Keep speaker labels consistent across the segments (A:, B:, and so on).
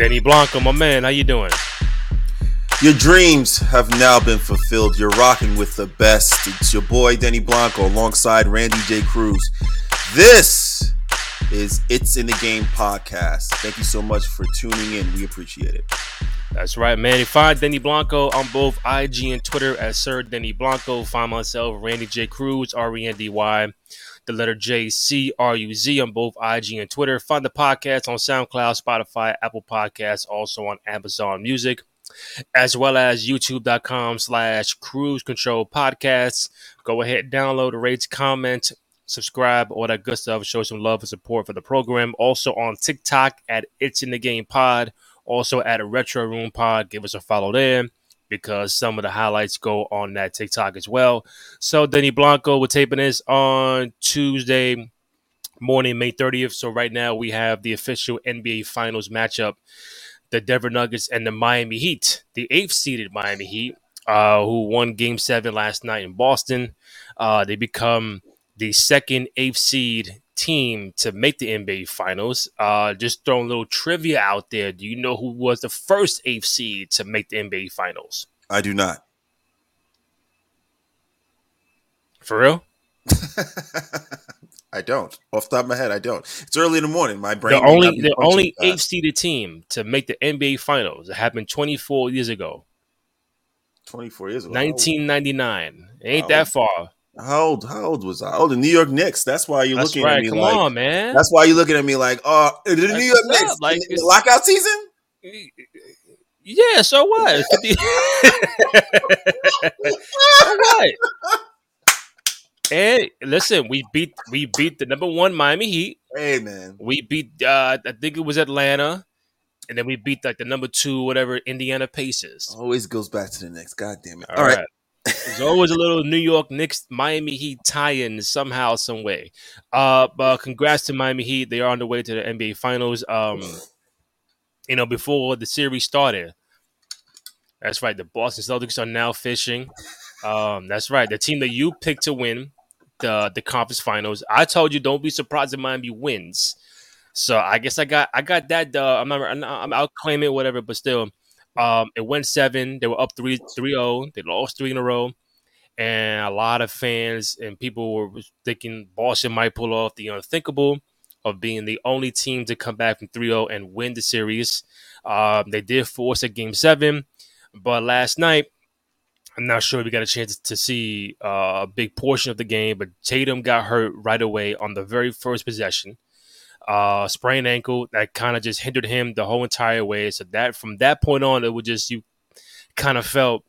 A: Denny Blanco, my man, how you doing?
B: Your dreams have now been fulfilled. You're rocking with the best. It's your boy Denny Blanco alongside Randy J. Cruz. This is It's in the Game podcast. Thank you so much for tuning in. We appreciate it.
A: That's right, man. If you find Denny Blanco on both IG and Twitter as Sir Denny Blanco. Find myself, Randy J. Cruz, R E N D Y, the letter J C R U Z on both IG and Twitter. Find the podcast on SoundCloud, Spotify, Apple Podcasts, also on Amazon Music as well as youtube.com slash cruz control podcasts. Go ahead, download, rate, comment, subscribe, all that good stuff. Show some love and support for the program. Also on TikTok at It's in the Game Pod. Also at a Retro Room Pod. Give us a follow there because some of the highlights go on that TikTok as well. So Denny Blanco, we're taping this on Tuesday morning, May 30th. So right now we have the official NBA Finals matchup the Denver Nuggets and the Miami Heat, the eighth seeded Miami Heat, uh, who won Game Seven last night in Boston. Uh, they become the second eighth seed team to make the NBA Finals. Uh, just throwing a little trivia out there. Do you know who was the first eighth seed to make the NBA Finals?
B: I do not.
A: For real?
B: I don't. Off the top of my head, I don't. It's early in the morning. My brain.
A: The only the only eighth seeded team to make the NBA Finals. It happened 24 years ago.
B: 24 years ago.
A: 1999. Ain't that far.
B: How old? How old was I? Oh, the New York Knicks. That's why you're
A: That's
B: looking
A: right.
B: at me
A: Come
B: like.
A: on, man.
B: That's why you're looking at me like, oh, the
A: That's
B: New York Knicks,
A: up. Like,
B: the, lockout season.
A: Yeah, so what? 50 so what? And listen, we beat we beat the number one Miami Heat.
B: Hey, man.
A: We beat uh, I think it was Atlanta, and then we beat like the number two whatever Indiana Pacers.
B: Always goes back to the Knicks. God damn it.
A: All right. There's always a little New York Knicks Miami Heat tie-in somehow, some way. Uh, but congrats to Miami Heat. They are on the way to the NBA Finals. Um, you know, before the series started. That's right. The Boston Celtics are now fishing. Um, that's right. The team that you picked to win the the conference finals. I told you don't be surprised if Miami wins. So I guess I got I got that. Uh, I'm not. I'm, I'll claim it, whatever. But still, um, it went seven. They were up 3 0. They lost three in a row. And a lot of fans and people were thinking Boston might pull off the unthinkable of being the only team to come back from 3 0 and win the series. Um, they did force a game seven. But last night, I'm not sure we got a chance to see uh, a big portion of the game, but Tatum got hurt right away on the very first possession. Uh, sprained ankle that kind of just hindered him the whole entire way. So that from that point on, it was just you kind of felt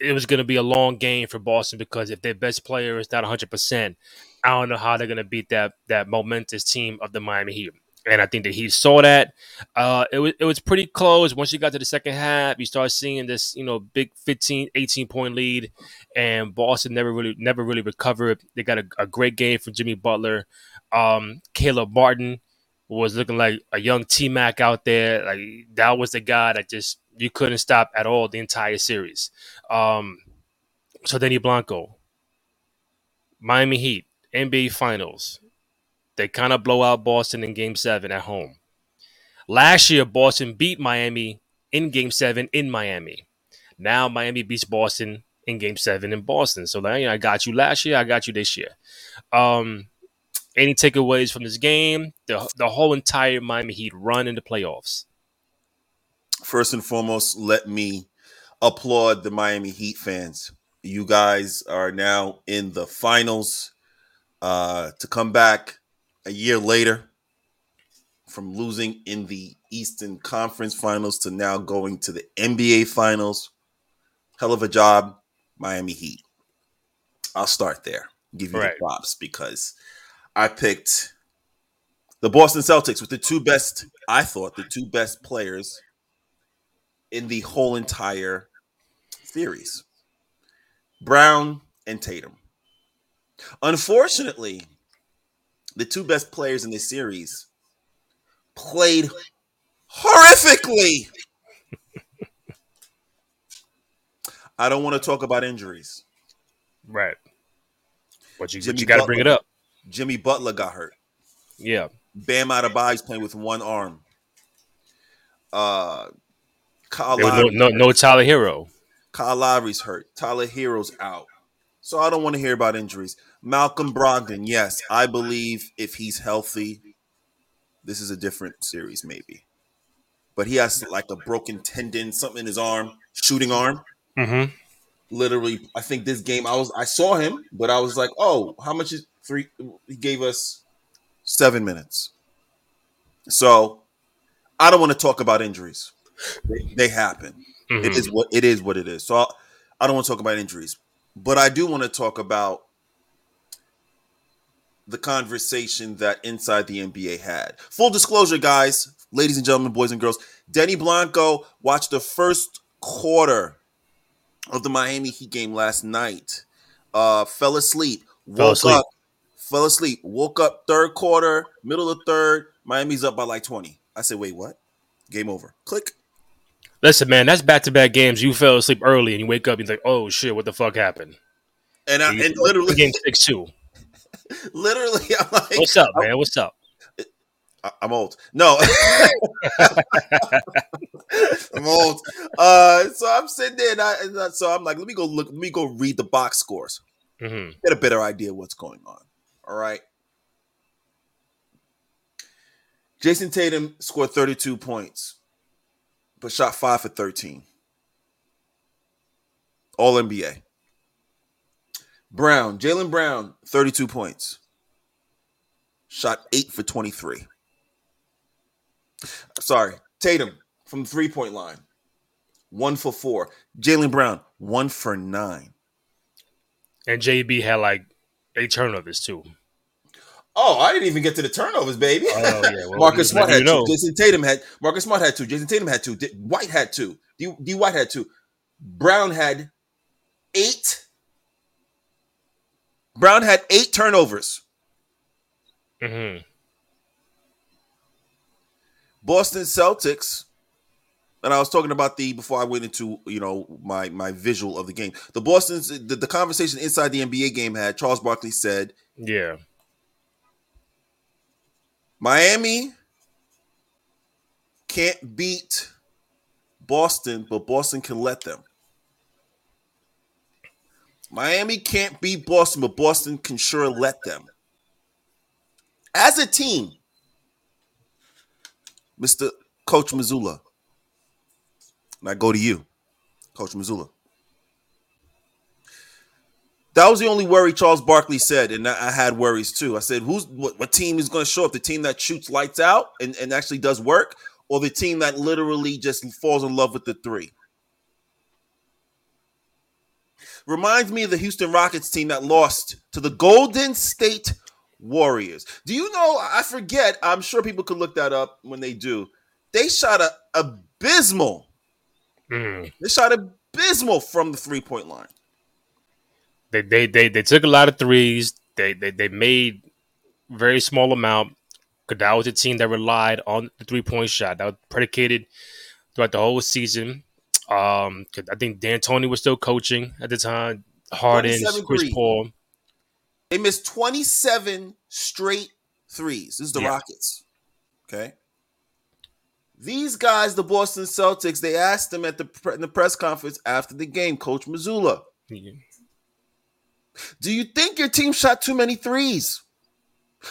A: it was going to be a long game for Boston because if their best player is not 100, percent I don't know how they're going to beat that that momentous team of the Miami Heat. And I think that he saw that. Uh, it was it was pretty close. Once you got to the second half, you start seeing this, you know, big 15, 18 point lead, and Boston never really never really recovered. They got a, a great game from Jimmy Butler. Um, Caleb Martin was looking like a young T Mac out there. Like that was the guy that just you couldn't stop at all the entire series. Um, so Denny Blanco, Miami Heat, NBA Finals. They kind of blow out Boston in game seven at home. Last year, Boston beat Miami in game seven in Miami. Now Miami beats Boston in game seven in Boston. So I got you last year, I got you this year. Um, any takeaways from this game? The the whole entire Miami Heat run in the playoffs.
B: First and foremost, let me applaud the Miami Heat fans. You guys are now in the finals. Uh, to come back a year later from losing in the Eastern Conference Finals to now going to the NBA Finals. Hell of a job, Miami Heat. I'll start there. Give you
A: Right.
B: the props because I picked the Boston Celtics with the two best, I thought, the two best players in the whole entire series Brown and Tatum. Unfortunately, the two best players in this series played horrifically. I don't want to talk about injuries.
A: Right. But you,
B: Jimmy
A: you got to bring it up.
B: Jimmy Butler got hurt.
A: Yeah.
B: Bam Adebayo's playing with one arm. Uh, Kyle Lowry,
A: no, no no Tyler Herro.
B: Kyle Lowry's hurt. Tyler Herro's out. So I don't want to hear about injuries. Malcolm Brogdon, yes, I believe if he's healthy, this is a different series, maybe. But he has like a broken tendon, something in his arm, shooting arm.
A: Mm-hmm.
B: Literally, I think this game I was I saw him, but I was like, oh, how much is three? He gave us seven minutes. So I don't want to talk about injuries. They, they happen. It is what it is. What it is. So I, I don't want to talk about injuries, but I do want to talk about the conversation that Inside the NBA had. Full disclosure, guys, ladies and gentlemen, boys and girls, Denny Blanco watched the first quarter of the Miami Heat game last night. Uh, fell asleep, woke
A: Fell asleep.
B: up, fell asleep, woke up third quarter, middle of third. Miami's up by like twenty. I said, wait, what? Game over. Click.
A: Listen, man, that's back to back games. You fell asleep early and you wake up and you're like, oh shit, what the fuck happened?
B: And I,
A: You-
B: and literally,
A: game six two.
B: literally, I'm like,
A: What's up, man? What's up?
B: I'm old. No, I'm old. Uh, so I'm sitting there, and, I, and so I'm like, let me go look. Let me go read the box scores.
A: hmm
B: Get a better idea of what's going on. All right. Jayson Tatum scored 32 points, but shot five for 13. All NBA. Brown, Jaylen Brown, 32 points. Shot eight for 23. Sorry, Tatum from three point line, one for four. Jaylen Brown, one for nine.
A: And JB had like eight turnovers too.
B: Oh, I didn't even get to the turnovers, baby.
A: Oh, yeah. Well,
B: Marcus Smart
A: you
B: had
A: know.
B: two. Jayson Tatum had Marcus Smart had two. Jayson Tatum had two. D- White had two. D, D White had two. Brown had eight. Brown had eight turnovers.
A: hmm
B: Boston Celtics, and I was talking about the before I went into you know my my visual of the game. The Boston's the, the conversation inside the NBA game had Charles Barkley said
A: Yeah.
B: Miami can't beat Boston, but Boston can let them. Miami can't beat Boston, but Boston can sure let them. As a team, Mr. Coach Mazzulla, and I go to you, Coach Mazzulla. That was the only worry Charles Barkley said, and I had worries too. I said, "Who's what, what team is going to show up? The team that shoots lights out and, and actually does work, or the team that literally just falls in love with the three? Reminds me of the Houston Rockets team that lost to the Golden State Warriors. Do you know? I forget. I'm sure people could look that up when they do. They shot a abysmal.
A: Mm.
B: They shot abysmal from the three point line.
A: They, they they they took a lot of threes. They they they made very small amount. Cause that was a team that relied on the three point shot. That was predicated throughout the whole season. Um, I think D'Antoni was still coaching at the time. Harden, Chris
B: threes.
A: Paul.
B: They missed 27 straight threes. This is the
A: Yeah.
B: Rockets. Okay. These guys, the Boston Celtics, they asked them at the, in the press conference after the game, Coach Mazzulla, do you think your team shot too many threes?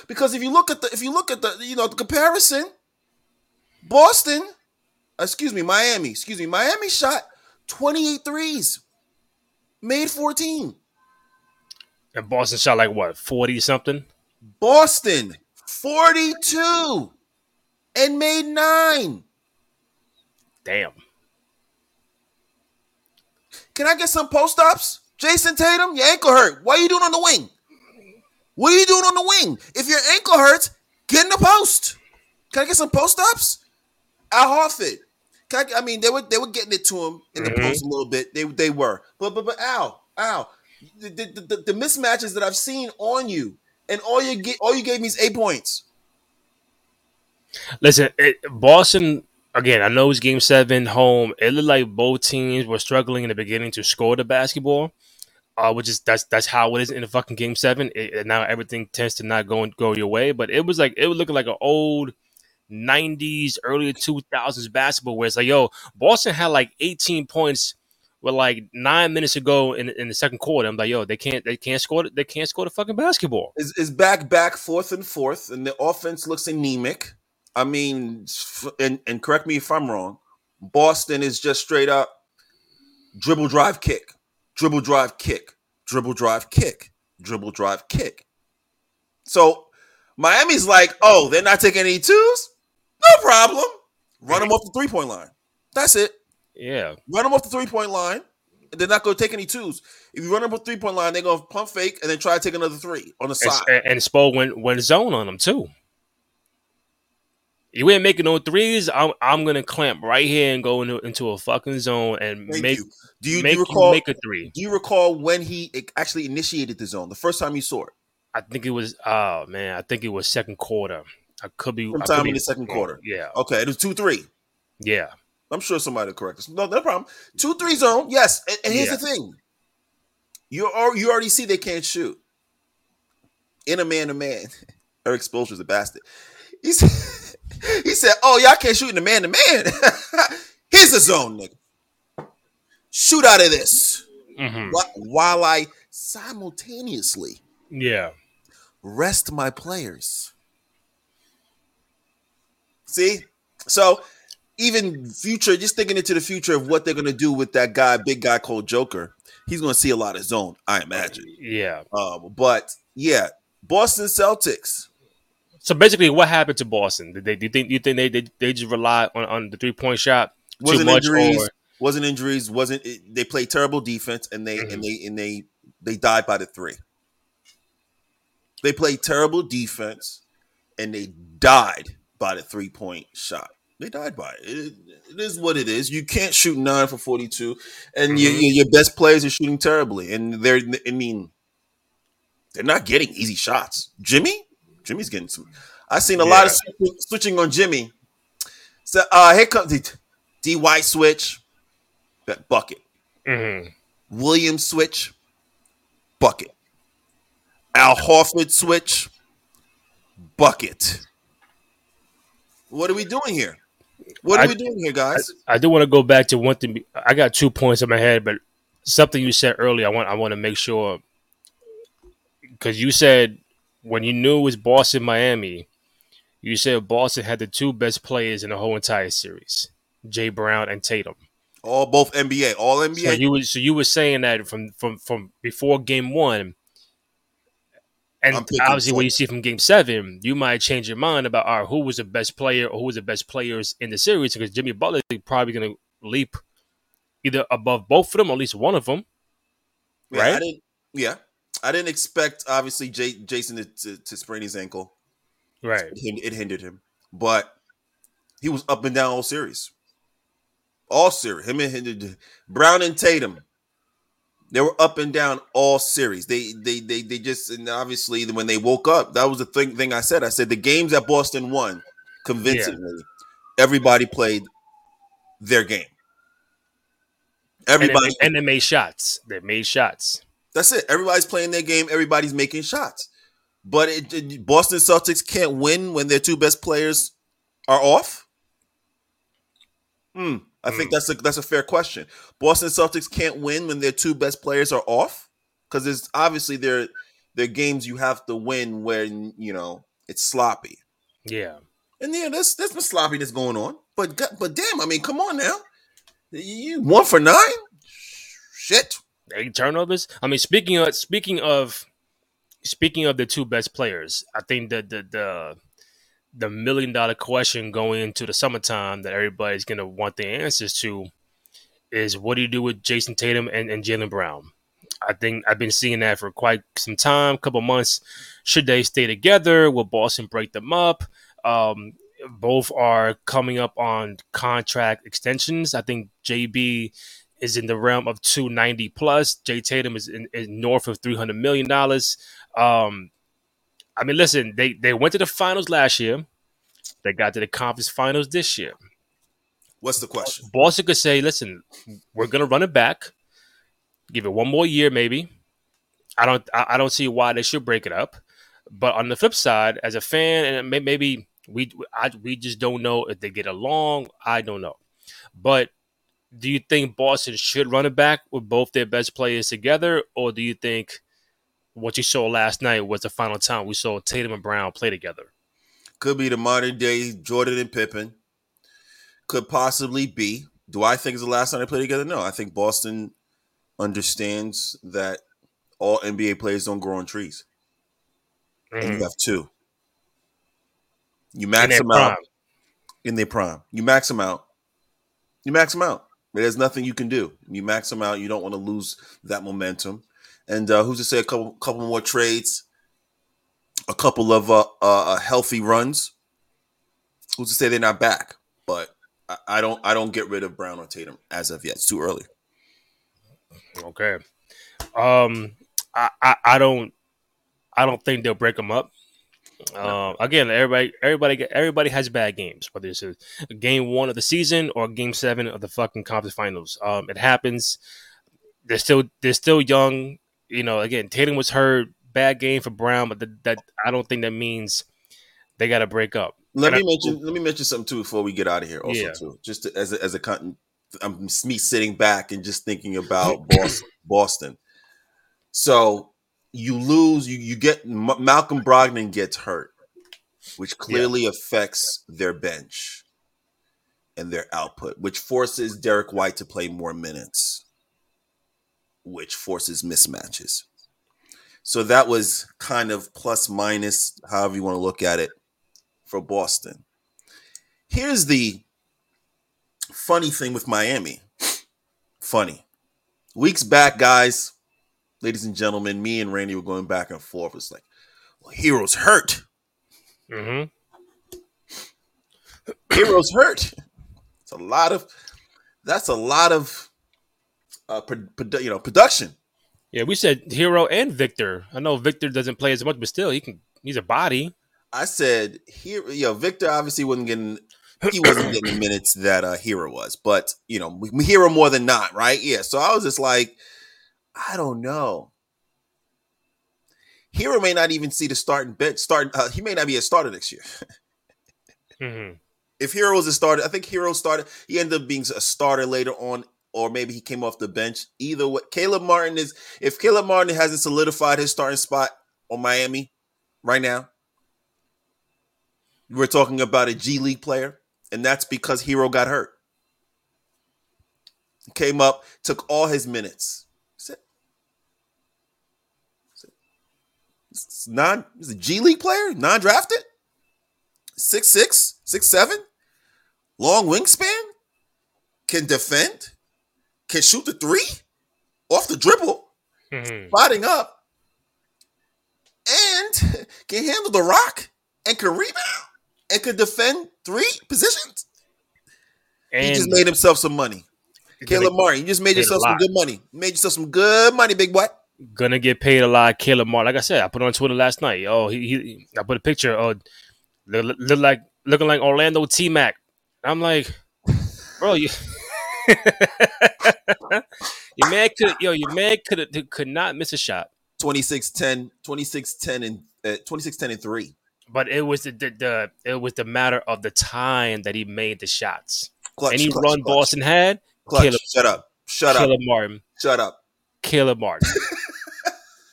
B: Because if you look at the if you look at the you know the comparison, Boston, uh, excuse me, Miami, excuse me, Miami shot 28 threes, made 14.
A: And Boston shot like what forty something.
B: Boston 42 and made nine.
A: Damn.
B: Can I get some post ups? Jayson Tatum, your ankle hurt. What are you doing on the wing? What are you doing on the wing? If your ankle hurts, get in the post. Can I get some post ups? Al Horford. Can I, I mean, they were they were getting it to him in the
A: Mhm.
B: post a little bit. They they were, but but but Al Al, the, the, the, the mismatches that I've seen on you, and all you get all you gave me is eight points.
A: Listen, it, Boston again. I know it's Game Seven home. It looked like both teams were struggling in the beginning to score the basketball, uh, which is that's that's how it is in the fucking Game Seven. It, and now everything tends to not go go your way. But it was like it was looking like an old 90s, early 2000s basketball where it's like, yo, Boston had like 18 points with like nine minutes ago in, in the second quarter. I'm like, yo, they can't they can't score they can't score the fucking basketball.
B: Is back back fourth and fourth, and the offense looks anemic. I mean, and, and correct me if I'm wrong. Boston is just straight up dribble drive kick, dribble drive kick, dribble drive kick, dribble drive kick. So Miami's like, oh, they're not taking any twos? No problem. Run them off the three point line. That's it.
A: Yeah.
B: Run them off the three point line. They're not going to take any twos. If you run them off three point line, they're going to pump fake and then try to take another three on the side.
A: And, and Spo went, went zone on them too. You ain't making no threes. I'm I'm gonna clamp right here and go into, into a fucking zone and
B: Thank
A: make
B: you. Do you,
A: make,
B: do you recall?
A: make a three.
B: do you recall when he actually initiated the zone? The first time you saw it,
A: I think it was oh man, I think it was second quarter. I could be could
B: sometime
A: be
B: in the second quarter.
A: Yeah,
B: Okay, it was two three.
A: yeah,
B: I'm sure somebody will correct us. No, no problem. Two three zone. Yes, and, and here's
A: Yeah.
B: the thing: you al- you already see they can't shoot in a man to man. Erik Spoelstra's a bastard. He said, he said, "Oh, y'all can't shoot in the man to man. Here's the zone, nigga. Shoot out of this
A: hmm
B: Wh- while I simultaneously
A: yeah,
B: rest my players." See, so even future, just thinking into the future of what they're gonna do with that guy, big guy called Joker, he's gonna see a lot of zone, I imagine.
A: yeah.
B: Um, but yeah, Boston Celtics.
A: So basically, what happened to Boston? Did they do you think you think they they, they just relied on, on the three point shot
B: Wasn't
A: much?
B: injuries,
A: Or,
B: wasn't injuries, wasn't it, they played terrible defense and they
A: Mhm.
B: and they and they they died by the three. They played terrible defense and they died by the three point shot. They died by it. It, it is what it is. You can't shoot nine for forty two, and your,
A: Mhm.
B: your your best players are shooting terribly. And they're I mean, they're not getting easy shots. Jimmy, Jimmy's getting some. I've seen a lot of switching, switching on Jimmy. So uh here comes the D White switch, that bucket.
A: Mhm.
B: Williams switch, bucket. Al Horford switch, bucket. What are we doing here? What are
A: I-
B: we doing here, guys?
A: I do want to go back to one thing. I got two points in my head, but something you said earlier, I want I want to make sure because you said when you knew it was Boston Miami, you said Boston had the two best players in the whole entire series, Jay Brown and Tatum.
B: all both NBA, all NBA.
A: So you was so you were saying that from from from before game one, and obviously what you see from game seven, you might change your mind about all right, who was the best player or who was the best players in the series because Jimmy Butler is probably going to leap either above both of them or at least one of them.
B: yeah,
A: right?
B: yeah, I didn't expect obviously Jay, Jason to, to, to sprain his ankle.
A: Right.
B: It, it hindered him, but he was up and down all series. All series, him and hindered Brown and Tatum. They were up and down all series. They they they they just and obviously when they woke up, that was the thing thing I said. I said the games that Boston won convincingly. Everybody played their game.
A: And they,
B: Everybody,
A: made, and they made shots. They made shots.
B: That's it. Everybody's playing their game. Everybody's making shots. But it, it- Boston Celtics can't win when their two best players are off. Hmm. I think that's a that's a fair question. Boston Celtics can't win when their two best players are off because it's obviously their there are games you have to win when you know it's sloppy.
A: Yeah.
B: And yeah, there's there's some sloppiness going on. But but damn, I mean, come on now, you one for nine. Shit.
A: Eight turnovers. I mean, speaking of speaking of speaking of the two best players, I think that the the the million dollar question going into the summertime that everybody's gonna want the answers to is what do you do with Jayson Tatum and, and Jaylen Brown? I think I've been seeing that for quite some time, couple months. Should they stay together? Will Boston break them up? Um, both are coming up on contract extensions. I think JB is in the realm of 290 plus. Jay Tatum is, in, is north of 300 million dollars. Um, I mean, listen, they they went to the finals last year. They got to the conference finals this year.
B: What's the question?
A: Boston could say, "Listen, we're gonna run it back. Give it one more year, maybe." I don't, I I don't see why they should break it up. But on the flip side, as a fan, and maybe We I, we just don't know if they get along. I don't know, but do you think Boston should run it back with both their best players together, or do you think what you saw last night was the final time we saw Tatum and Brown play together?
B: Could be the modern day Jordan and Pippen. Could possibly be. Do I think it's the last time they play together? No. I think Boston understands that all NBA players don't grow on trees. Mm. And you mm. have two. You max them out in their prime. You max them out. You max them out. There's nothing you can do. You max them out. You don't want to lose that momentum. And uh, who's to say a couple couple more trades, a couple of uh, uh, healthy runs. Who's to say they're not back? But I, I don't I don't get rid of Brown or Tatum as of yet. It's too early.
A: Okay. Um, I, I, I don't I don't think they'll break them up. Uh, again, everybody, everybody, everybody has bad games, whether it's a, a, game one of the season or game seven of the fucking conference finals. Um, it happens. They're still, they're still young. You know, again, Tatum was hurt. Bad game for Brown, but that I don't think that means they got to break up.
B: Let and me I, mention, let me mention something too before we get out of here. Also, yeah. too, just to, as a, as a I'm me sitting back and just thinking about Boston. Boston. So you lose, you you get Malcolm Brogdon gets hurt, which clearly yeah. affects their bench and their output, which forces Derek White to play more minutes, which forces mismatches. So that was kind of plus minus, however you want to look at it, for Boston. Here's the funny thing with Miami. Funny. Weeks back, guys, ladies and gentlemen, me and Randy were going back and forth. It's like, well, Herro's hurt. Mm-hmm. Herro's hurt. It's a lot of. That's a lot of, uh, pro- pro- you know, production.
A: Yeah, we said Herro and Victor. I know Victor doesn't play as much, but still, he can. He's a body.
B: I said here, you know, Victor obviously wasn't getting. He wasn't getting the minutes that uh, Herro was, but you know, hear more than not, right? Yeah. So I was just like, I don't know. Herro may not even see the starting bench. Start. Uh, he may not be a starter next year. mm-hmm. If Herro was a starter, I think Herro started. He ended up being a starter later on, or maybe he came off the bench. Either way, Caleb Martin is. If Caleb Martin hasn't solidified his starting spot on Miami right now, we're talking about a G League player, and that's because Herro got hurt. Came up, took all his minutes non is a G League player, non drafted, six six, six seven, long wingspan, can defend, can shoot the three? Off the dribble, mm-hmm. spotting up, and can handle the rock? And can rebound? And can defend three positions. And he just made himself some money. Caleb Martin, you just made yourself some good money. You made yourself some good money, big boy
A: gonna get paid a lot. Caleb Martin, like I said, I put on Twitter last night. Oh, he, he I put a picture of look, look like looking like Orlando T Mac. I'm like, bro, you. your man could yo, your man could could not miss a shot.
B: 26 10, 26 10 and uh, 26 10 and 3.
A: But it was the, the, the, it was the matter of the time that he made the shots. Clutch, Any clutch, run clutch. Boston had,
B: clutch. Caleb, shut up. Shut up.
A: Caleb
B: up.
A: Martin.
B: Shut up.
A: Caleb Martin.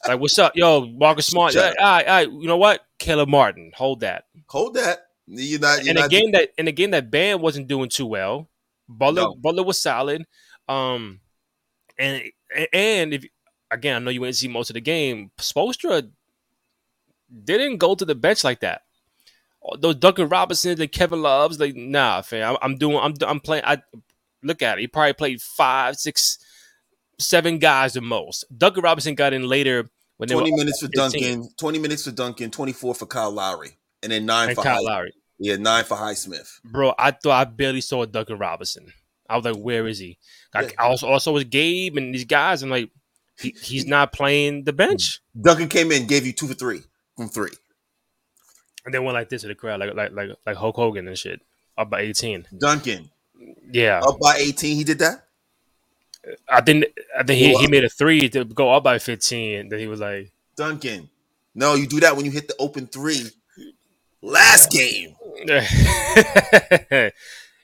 A: Like, what's up, yo, Marcus Smart? All right, all right, you know what? Caleb Martin, hold that.
B: Hold that. You're not. You're
A: and
B: not
A: again, that and again, that band wasn't doing too well. Butler, no. Butler was solid. Um, and and if again, I know you didn't see most of the game. Spoelstra didn't go to the bench like that. Those Duncan Robinson and Kevin Loves, like nah, fam. I'm, I'm doing. I'm I'm playing. I look at it. He probably played five, six seven guys the most. Duncan Robinson got in later
B: when 20 minutes for 15. Duncan, 20 minutes for Duncan, 24 for Kyle Lowry, and then nine and for Kyle High, Lowry. Yeah, nine for Highsmith.
A: Bro, I thought I barely saw Duncan Robinson. I was like, where is he? I, yeah. also also was Gabe and these guys. I'm like, he, he's not playing the bench.
B: Duncan came in, gave you two for three from three.
A: And then went like this to the crowd, like like like like Hulk Hogan and shit. Up by 18.
B: Duncan.
A: Yeah.
B: Up by 18, he did that?
A: I think I think he, he made a three to go up by fifteen. Then he was like
B: Duncan. No, you do that when you hit the open three. last game.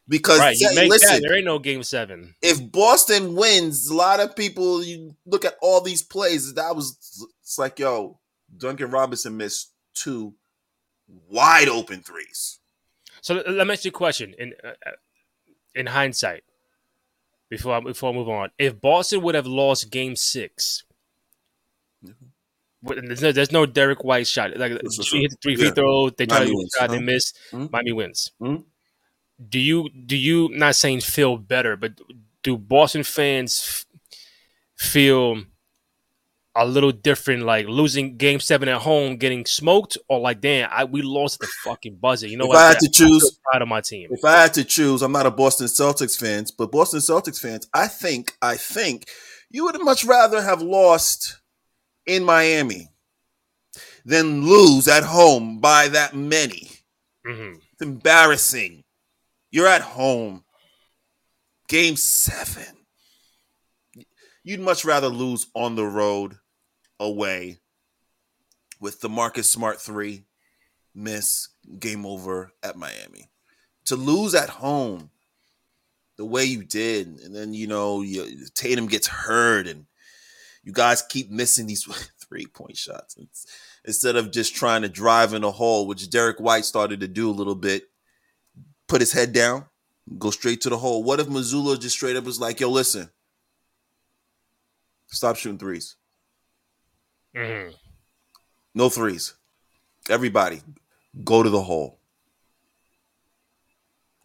B: because
A: right, you make
B: listen,
A: that. There ain't no game seven.
B: If Boston wins, a lot of people you look at all these plays. That was it's like, yo, Duncan Robinson missed two wide open threes.
A: So let me ask you a question. In uh, in hindsight, before I, before I move on, if Boston would have lost Game 6 mm-hmm. there's, no, there's no Derrick White shot. Like he hit the three yeah. throw, they try to shot, they miss. Mm-hmm. Miami wins. Mm-hmm. Do you do you not saying feel better, but do Boston fans f- feel a little different, like losing game seven at home, getting smoked, or like, damn, I, we lost the fucking buzzer. You know
B: if
A: what?
B: I had to choose,
A: out of my team.
B: If I had to choose, I'm not a Boston Celtics fan, but Boston Celtics fans, I think, I think you would much rather have lost in Miami than lose at home by that many. Mm-hmm. It's embarrassing. You're at home. Game seven. You'd much rather lose on the road away with the Marcus Smart three miss game over at Miami. To lose at home the way you did, and then you know you, Tatum gets hurt, and you guys keep missing these three point shots it's, instead of just trying to drive in a hole, which Derek White started to do a little bit. Put his head down, go straight to the hole. What if Mazzulla just straight up was like, "Yo, listen, stop shooting threes. Mm-hmm. No threes. Everybody, go to the hole.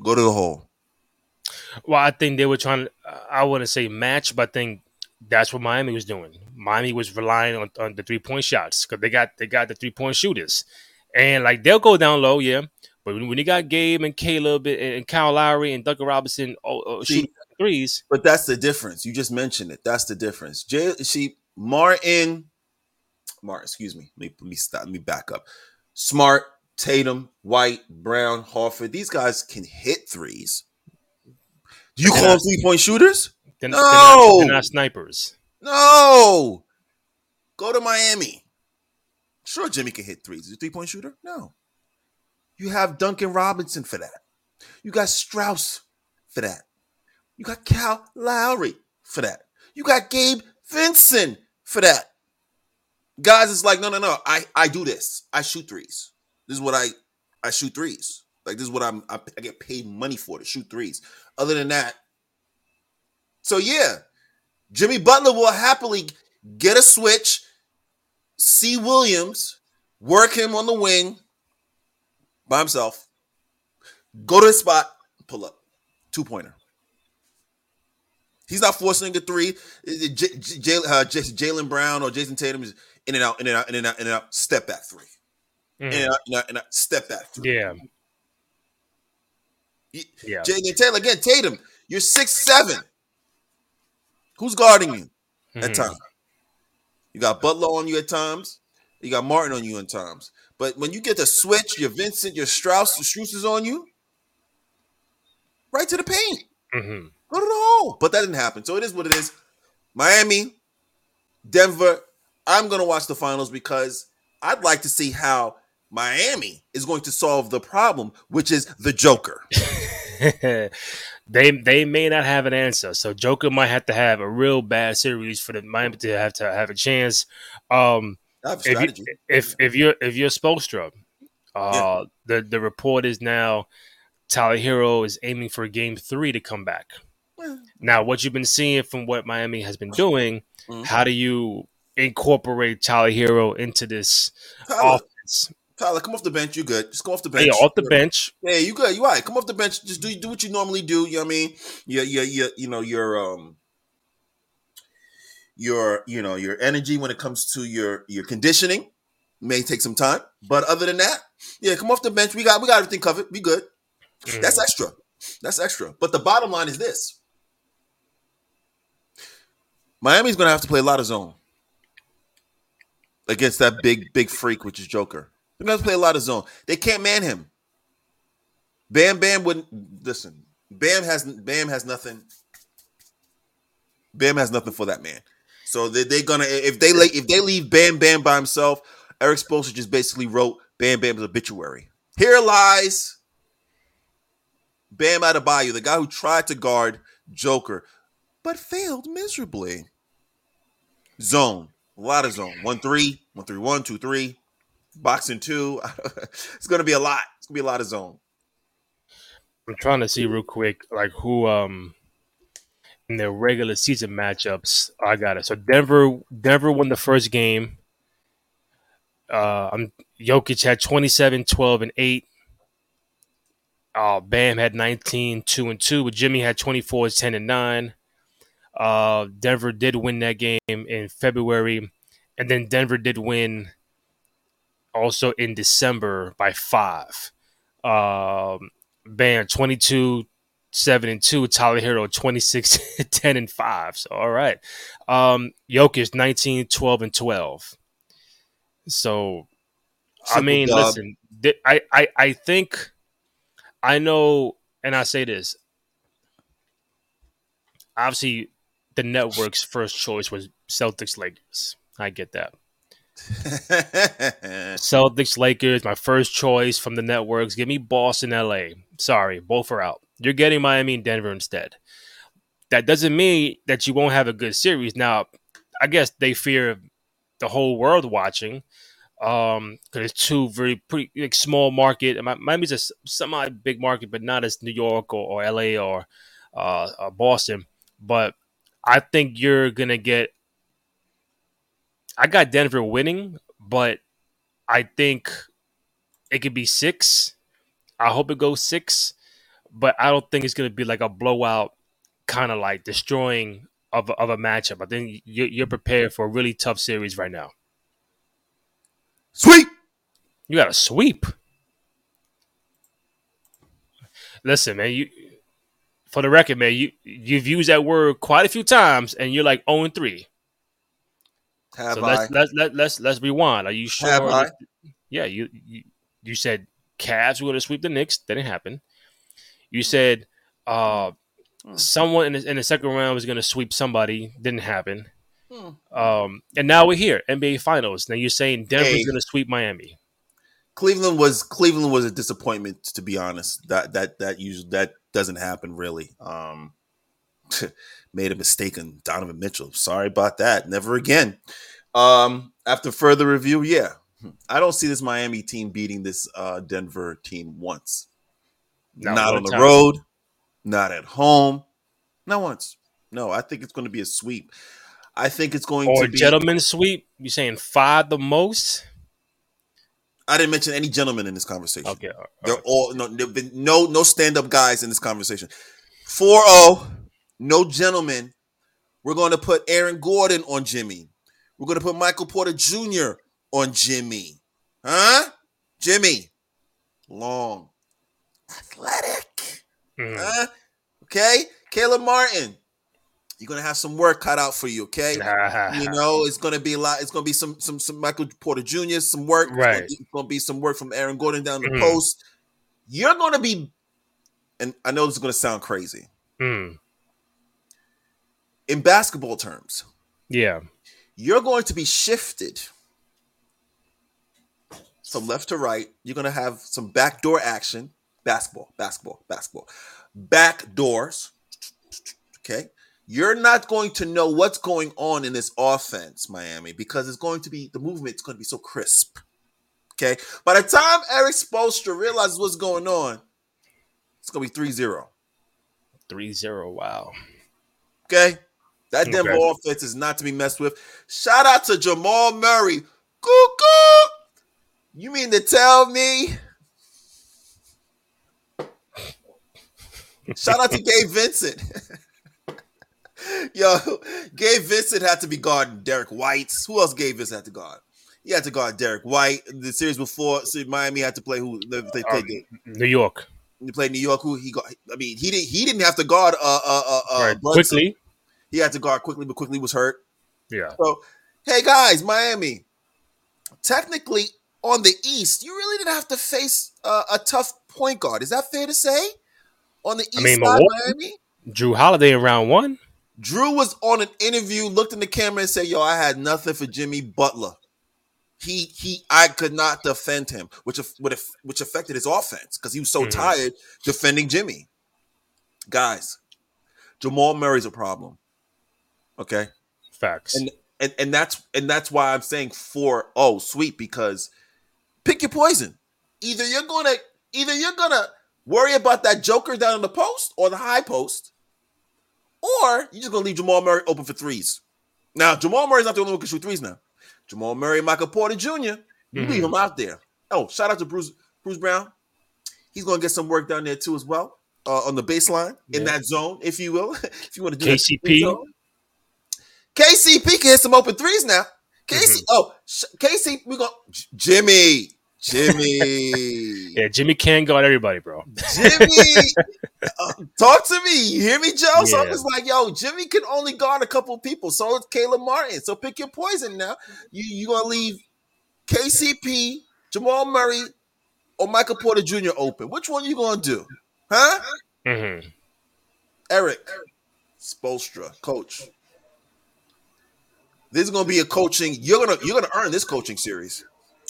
B: Go to the hole.
A: Well, I think they were trying. To, I wouldn't say match, but I think that's what Miami was doing. Miami was relying on, on the three point shots because they got they got the three point shooters, and like they'll go down low, yeah. But when, when you got Gabe and Caleb and, and Kyle Lowry and Duncan Robinson oh, oh, shooting threes,
B: but that's the difference. You just mentioned it. That's the difference. Jay, she Martin Smart, excuse me. Let me, let me stop. Let me back up. Smart, Tatum, White, Brown, Horford. These guys can hit threes. Do you call them three point shooters?
A: They're, no, they're not, they're not snipers.
B: No. Go to Miami. Sure, Jimmy can hit threes. Is a three point shooter? No. You have Duncan Robinson for that. You got Strus for that. You got Cal Lowry for that. You got Gabe Vincent for that. Guys, it's like, no, no, no. I I do this. I shoot threes. This is what I I shoot threes. Like this is what I'm I, I get paid money for to shoot threes. Other than that, so yeah, Jimmy Butler will happily get a switch, see Williams, work him on the wing by himself, go to the spot, pull up, two pointer. He's not forcing a three. Jaylen Brown or Jayson Tatum is in and out, in and out, in and out, in and out, step back 3 mm. in and out, in and out, in and out, step back three.
A: Yeah.
B: Yeah. Jaylen Taylor again, Tatum, you're six seven. Who's guarding you mm-hmm. at times? You got Butler on you at times. You got Martin on you at times. But when you get the switch, your Vincent, your Strus, the Strus is on you. Right to the paint. Mm-hmm. Go to the hole. But that didn't happen. So it is what it is. Miami, Denver, I'm going to watch the finals because I'd like to see how Miami is going to solve the problem, which is the Joker.
A: they they may not have an answer, so Joker might have to have a real bad series for the Miami to have to have a chance. Um, if, you, if if you're if you're Spoelstra, uh, yeah. the the report is now Tyler Herro is aiming for Game Three to come back. Now, what you've been seeing from what Miami has been doing, mm-hmm. how do you incorporate Tyler Herro into this Tyler, offense.
B: Tyler, come off the bench. You good? Just come off the bench.
A: Yeah, off the bench.
B: Yeah, you good? You all right? Come off the bench. Just do do what you normally do. You know what I mean? Yeah, yeah, yeah. You know your um your you know your energy when it comes to your your conditioning may take some time, but other than that, yeah, come off the bench. We got we got everything covered. Be good. Mm. That's extra. That's extra. But the bottom line is this: Miami's going to have to play a lot of zone against that big, big freak, which is Joker. They're going to play a lot of zone. They can't man him. Bam Bam wouldn't listen. Bam has Bam has nothing. Bam has nothing for that man. So they, they're gonna if they if they leave Bam Bam by himself, Erik Spoelstra just basically wrote Bam Bam's obituary. Here lies Bam Adebayo, the guy who tried to guard Joker, but failed miserably. Zone, a lot of zone. One three, one three one, two three, boxing two. it's gonna be a lot. It's gonna be a lot of zone.
A: I'm trying to see real quick, like who um in their regular season matchups. I got it. So Denver, Denver won the first game. Uh, I'm Jokic had 27, 12, and 8. Uh, Bam had 19, 2 and 2, but Jimmy had 24, 10 and 9. Uh, Denver did win that game in February, and then Denver did win also in December by five. Um, Bam 22, 7 and 2. Tyler Herro 26, 10 and 5. So, all right. Um, Jokic 19, 12 and 12. So, I mean,
B: dub.
A: listen, th- I, I, I think I know, and I say this. Obviously, the network's first choice was Celtics Lakers. I get that. Celtics Lakers, my first choice from the networks. Give me Boston, LA. Sorry, both are out. You're getting Miami and Denver instead. That doesn't mean that you won't have a good series. Now, I guess they fear the whole world watching um because it's two very pretty like small market. Mi- Miami's a semi big market, but not as New York or, or LA or uh, uh, Boston. But I think you're gonna get. I got Denver winning, but I think it could be six. I hope it goes six, but I don't think it's gonna be like a blowout, kind of like destroying of a, of a matchup. I think you're, you're prepared for a really tough series right now.
B: Sweep.
A: You got a sweep. Listen, man, you for the record, man, you you've used that word quite a few times, and you're like 0 and 3.
B: Have
A: So
B: I?
A: let's let's let, let's let's rewind. Are you sure?
B: Have I?
A: Yeah, you, you you said Cavs were going to sweep the Knicks. That didn't happen. You said uh,
B: Hmm.
A: someone in the, in the second round was going to sweep somebody. Didn't happen.
B: Hmm.
A: Um, and now we're here, NBA Finals. Now you're saying Denver's
B: Hey.
A: going to sweep Miami.
B: Cleveland was Cleveland was a disappointment to be honest. That that that usually that doesn't happen really. Um made a mistake on Donovan Mitchell. Sorry about that. Never again. Um after further review, yeah. I don't see this Miami team beating this uh Denver team once.
A: Not
B: Not, on the
A: time.
B: road, not at home. Not once. No, I think it's going to be a sweep. I think it's going
A: Or
B: to be a
A: gentleman's sweep. You saying five the most?
B: I didn't mention any gentlemen in this conversation.
A: Okay. all right.
B: They're all no there've been no no stand up guys in this conversation. 4-0, no gentlemen. We're going to put Aaron Gordon on Jimmy. We're going to put Michael Porter Jr. on Jimmy. Huh? Jimmy. Long. Athletic.
A: Mhm.
B: Huh? Okay? Caleb Martin. You're going to have some work cut out for you, okay? you know, it's gonna be a lot. It's gonna be some some some Michael Porter Jr. some work. It's
A: Right.
B: gonna be, it's gonna be some work from Aaron Gordon down the
A: Mhm.
B: post. You're gonna be, and I know this is gonna sound crazy
A: Mm,
B: in basketball terms.
A: yeah.
B: You're going to be shifted from left to right. You're gonna have some backdoor action. Basketball, basketball, basketball. Back doors. Okay. You're not going to know what's going on in this offense, Miami, because it's going to be the movement's going to be so crisp. Okay. By the time Erik Spoelstra realizes what's going on, it's going to be 3 0.
A: 3-0. Wow.
B: Okay. That Denver
A: Okay.
B: offense is not to be messed with. Shout out to Jamal Murray. Cuckoo. You mean to tell me? Shout out to Gabe Vincent. Yo, Gabe Vincent had to be guarding Derek White. Who else Gabe Vincent had to guard? He had to guard Derek White. The series before, see, Miami had to play who they, they played.
A: Um, New York.
B: they played New York. Who he got? I mean, he didn't. He didn't have to guard. Uh, uh, uh, uh
A: right. Quickley.
B: He had to guard Quickley, but Quickley was hurt.
A: Yeah.
B: So, hey guys, Miami. Technically, on the East, you really didn't have to face uh, a tough point guard. Is that fair to say? On the East I
A: mean,
B: side,
A: Milwaukee-
B: Miami.
A: Jrue Holiday in round one.
B: Jrue was on an interview, looked in the camera, and said, "Yo, I had nothing for Jimmy Butler. he he I could not defend him, which which which affected his offense because he was so mm-hmm. tired defending Jimmy. Guys, Jamal Murray's a problem. Okay,
A: facts,
B: and and and that's and that's why I'm saying four. Oh, sweet, because pick your poison. Either you're gonna either you're gonna worry about that Joker down in the post or the high post, or you're just gonna leave Jamal Murray open for threes. Now, Jamal Murray's not the only one who can shoot threes now. Jamal Murray, Michael Porter Jr. You mm-hmm. leave him out there. Oh, shout out to Bruce Bruce Brown. He's gonna get some work down there too as well uh, on the baseline yeah. in that zone, if you will. if you want to do
A: KCP.
B: KCP can hit some open threes now. KC, mm-hmm. oh, KC, we go Jimmy. Jimmy.
A: yeah, Jimmy can guard everybody, bro.
B: Jimmy, uh, talk to me. You hear me, Joe? Yeah. So I'm just like, yo, Jimmy can only guard a couple people. So it's Caleb Martin. So pick your poison now. You you gonna leave KCP, Jamal Murray, or Michael Porter Jr. open? Which one you gonna do? Huh? Mm-hmm. Erik Spoelstra, coach. This is gonna be a coaching. You're gonna you're gonna earn this coaching series.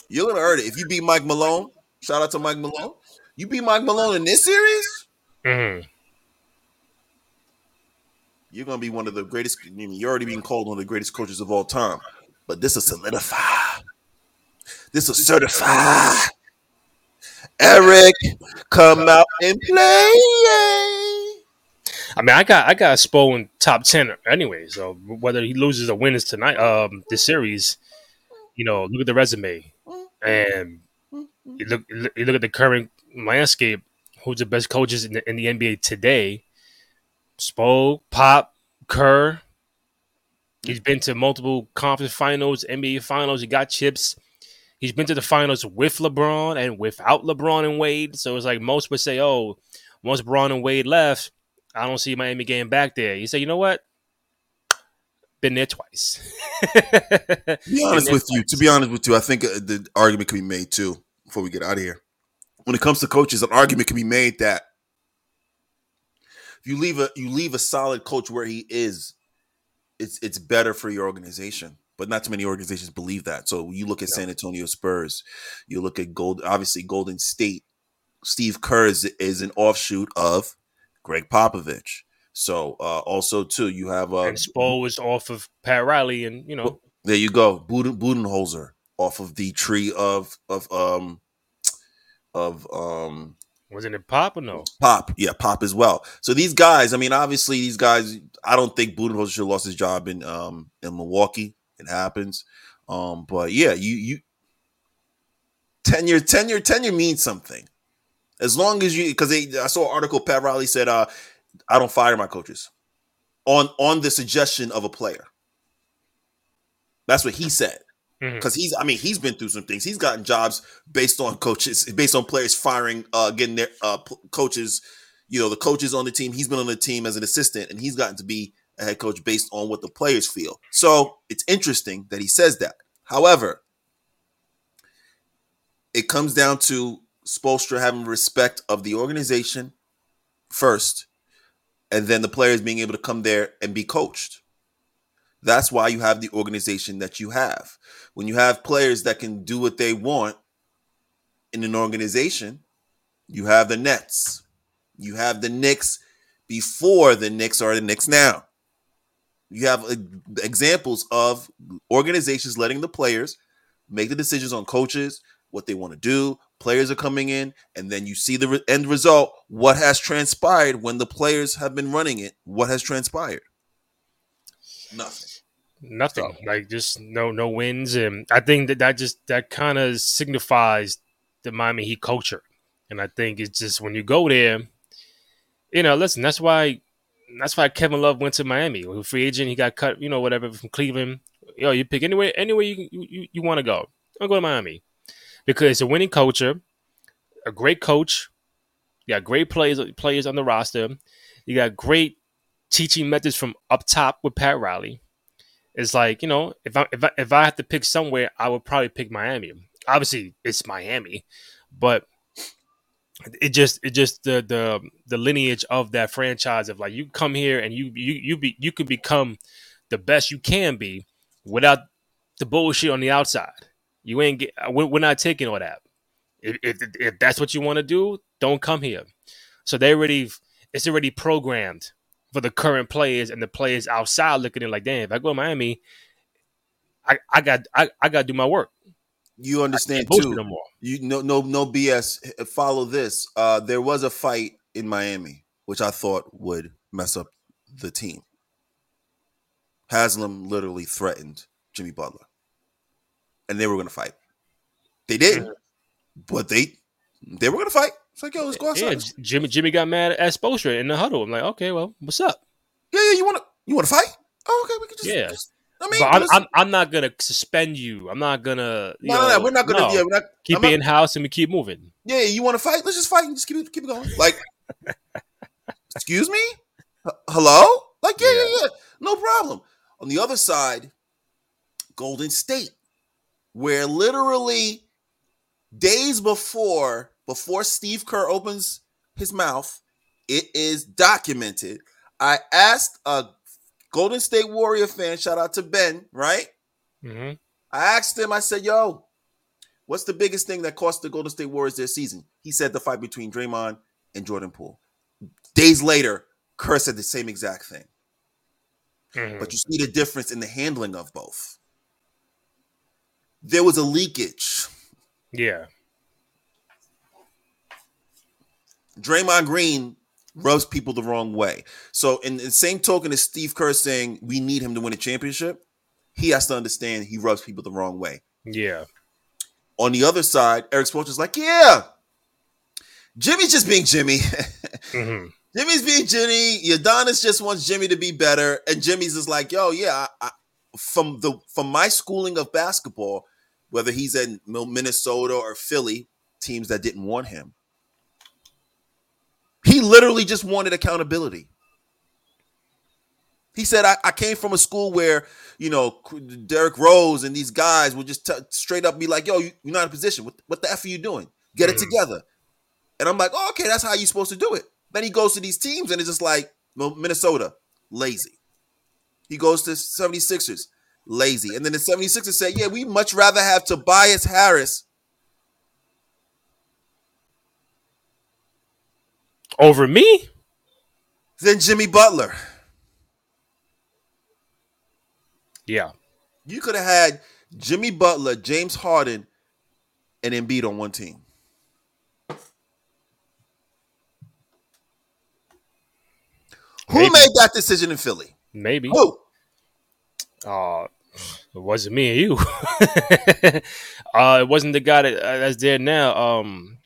B: You're gonna earn it if you beat Mike Malone. Shout out to Mike Malone. You beat Mike Malone in this series. Mm-hmm. You're gonna be one of the greatest. You're already being called one of the greatest coaches of all time. But this is solidify. This is certify. Erik, come out and play.
A: I mean, I got I got Spo in top ten anyway. So whether he loses or wins tonight, um, this series, you know, look at the resume, and mm-hmm. you look you look at the current landscape. Who's the best coaches in the, in the NBA today? Spo, Pop, Kerr. He's been to multiple conference finals, NBA finals. He got chips. He's been to the finals with LeBron and without LeBron and Wade. So it's like most would say, "Oh, once LeBron and Wade left, I don't see Miami getting back there." You say, "You know what? Been there twice.
B: be honest with twice. you. To be honest with you, I think uh, the argument can be made too. Before we get out of here, when it comes to coaches, an argument can be made that if you leave a you leave a solid coach where he is, it's it's better for your organization. But not too many organizations believe that. So you look at San Antonio Spurs, you look at Gold, obviously Golden State. Steve Kerr is, is an offshoot of Gregg Popovich. So uh, also too, you have uh,
A: and Spo was off of Pat Riley, and you know
B: there you go, Buden, Budenholzer off of the tree of of um of um
A: wasn't it Pop or no?
B: Pop, yeah, Pop as well. So these guys, I mean, obviously these guys, I don't think Budenholzer should have lost his job in um in Milwaukee. It happens, um, but yeah, you you tenure tenure tenure means something. As long as you, because I saw an article Pat Riley said, uh, I don't fire my coaches on on the suggestion of a player. That's what he said. Because mm-hmm. he's, I mean, he's been through some things. He's gotten jobs based on coaches, based on players firing, uh, getting their uh, p- coaches. You know, the coaches on the team. He's been on the team as an assistant, and he's gotten to be a head coach based on what the players feel. So it's interesting that he says that. However, it comes down to Spoelstra having respect of the organization first, and then the players being able to come there and be coached. That's why you have the organization that you have. When you have players that can do what they want in an organization, you have the Nets. You have the Knicks before the Knicks are the Knicks now. You have uh, examples of organizations letting the players make the decisions on coaches, what they want to do. Players are coming in, and then you see the re- end result. What has transpired when the players have been running it? What has transpired? Nothing.
A: Nothing. So. Like just no no wins, and I think that that just that kind of signifies the Miami Heat culture. And I think it's just when you go there, you know, listen. That's why that's why Kevin Love went to Miami. Free agent, he got cut. You know, whatever from Cleveland. Yo, you pick anywhere anywhere you you, you want to go. I'll go to Miami because it's a winning culture, a great coach. You got great players players on the roster. You got great teaching methods from up top with Pat Riley. It's like you know, if I if I, if I have to pick somewhere, I would probably pick Miami. Obviously, it's Miami, but it just it just the the the lineage of that franchise of like you come here and you you you be you can become the best you can be without the bullshit on the outside. You ain't get. We're, we're not taking all that. If, if, if that's what you want to do, don't come here. So they already, it's already programmed for the current players and the players outside looking at it like, damn, if I go to Miami, I, I got I, I got to do my work.
B: You understand too. You no no no BS. Follow this. Uh, there was a fight in Miami, which I thought would mess up the team. Haslem literally threatened Jimmy Butler, and they were to fight. They didn't, but they they were to fight. It's like, yo, let's go outside.
A: Yeah, Jimmy Jimmy got mad at Spoelstra in the huddle. I'm like, okay, well, what's up?
B: Yeah, yeah. You want to you want to fight? Oh, okay, we can just.
A: Yeah.
B: just- I mean,
A: But I'm, I'm I'm not gonna suspend you. I'm not gonna. you
B: no, no,
A: know,
B: no, we're not to.
A: no.
B: Yeah, we're not.
A: keep
B: I'm
A: it
B: not-
A: in house and we keep moving.
B: Yeah, you want to fight? Let's just fight and just keep it keep it going. Like, excuse me, H- hello? Like, yeah, yeah, yeah, no problem. On the other side, Golden State, where literally days before before Steve Kerr opens his mouth, it is documented. I asked a Golden State Warrior fan, shout out to Ben, right?
A: hmm
B: I asked him, I said, yo, what's the biggest thing that cost the Golden State Warriors their season? He said the fight between Draymond and Jordan Poole. Days later, Kerr said the same exact thing.
A: Mm-hmm.
B: But you see the difference in the handling of both. There was a leakage.
A: Yeah,
B: Draymond Green rubs people the wrong way. So, in the same token as Steve Kerr saying we need him to win a championship, he has to understand he rubs people the wrong way.
A: yeah,
B: On the other side, Erik Spoelstra's like, yeah, Jimmy's just being Jimmy.
A: hmm
B: Jimmy's being Jimmy. Udonis just wants Jimmy to be better, and Jimmy's is like, yo, yeah. I, I, from the from my schooling of basketball, whether he's in Minnesota or Philly, teams that didn't want him, he literally just wanted accountability. He said, I, I came from a school where, you know, Derrick Rose and these guys would just t- straight up be like, yo, you, you're not in position. What, what the F are you doing? Get it
A: Mhm.
B: together. And I'm like, oh, okay, that's how you're supposed to do it. Then he goes to these teams and it's just like, Minnesota, lazy. He goes to 76ers, lazy. And then the 76ers say, yeah, we much rather have Tobias Harris.
A: over me.
B: than Jimmy Butler.
A: Yeah,
B: You could have had Jimmy Butler, James Harden, and Embiid on one team. Who
A: Maybe.
B: made that decision in Philly?
A: maybe.
B: Who?
A: Uh, it wasn't me and you. uh, it wasn't the guy that, uh, that's there now. Um,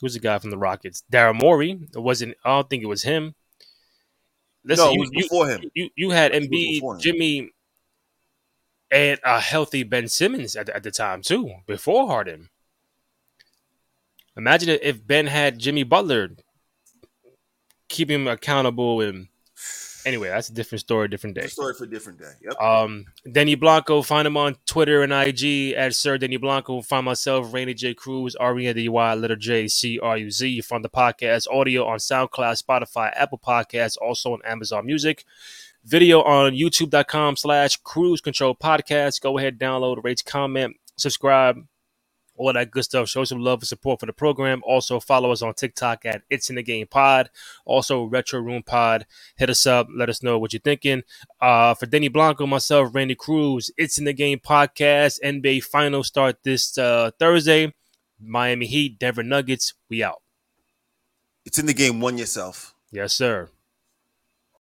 A: who's the guy from the Rockets? Daryl Morey. It wasn't. I don't think it was him. Listen,
B: no, it was
A: you,
B: before him.
A: you you had
B: It was before
A: Embiid. Jimmy, and a healthy Ben Simmons at the, at the time too, before Harden. Imagine if Ben had Jimmy Butler, keep him accountable, and anyway, that's a different story, different day.
B: Story for a different day. Yep.
A: Um, Denny Blanco, find him on Twitter and IG at Sir Denny Blanco. Find myself, Randy J Cruz, R E N D Y, letter J C R U Z. You find the podcast audio on SoundCloud, Spotify, Apple Podcasts, also on Amazon Music. Video on youtube.com slash cruz control podcast. Go ahead, download, rate, comment, subscribe, all that good stuff. Show some love and support for the program. Also, follow us on TikTok at It's in the Game Pod. Also, Retro Room Pod. Hit us up. Let us know what you're thinking. Uh, for Denny Blanco, myself, Randy Cruz, It's in the Game podcast. NBA Finals start this uh, Thursday. Miami Heat, Denver Nuggets. We out.
B: It's in the game. One yourself.
A: Yes, sir.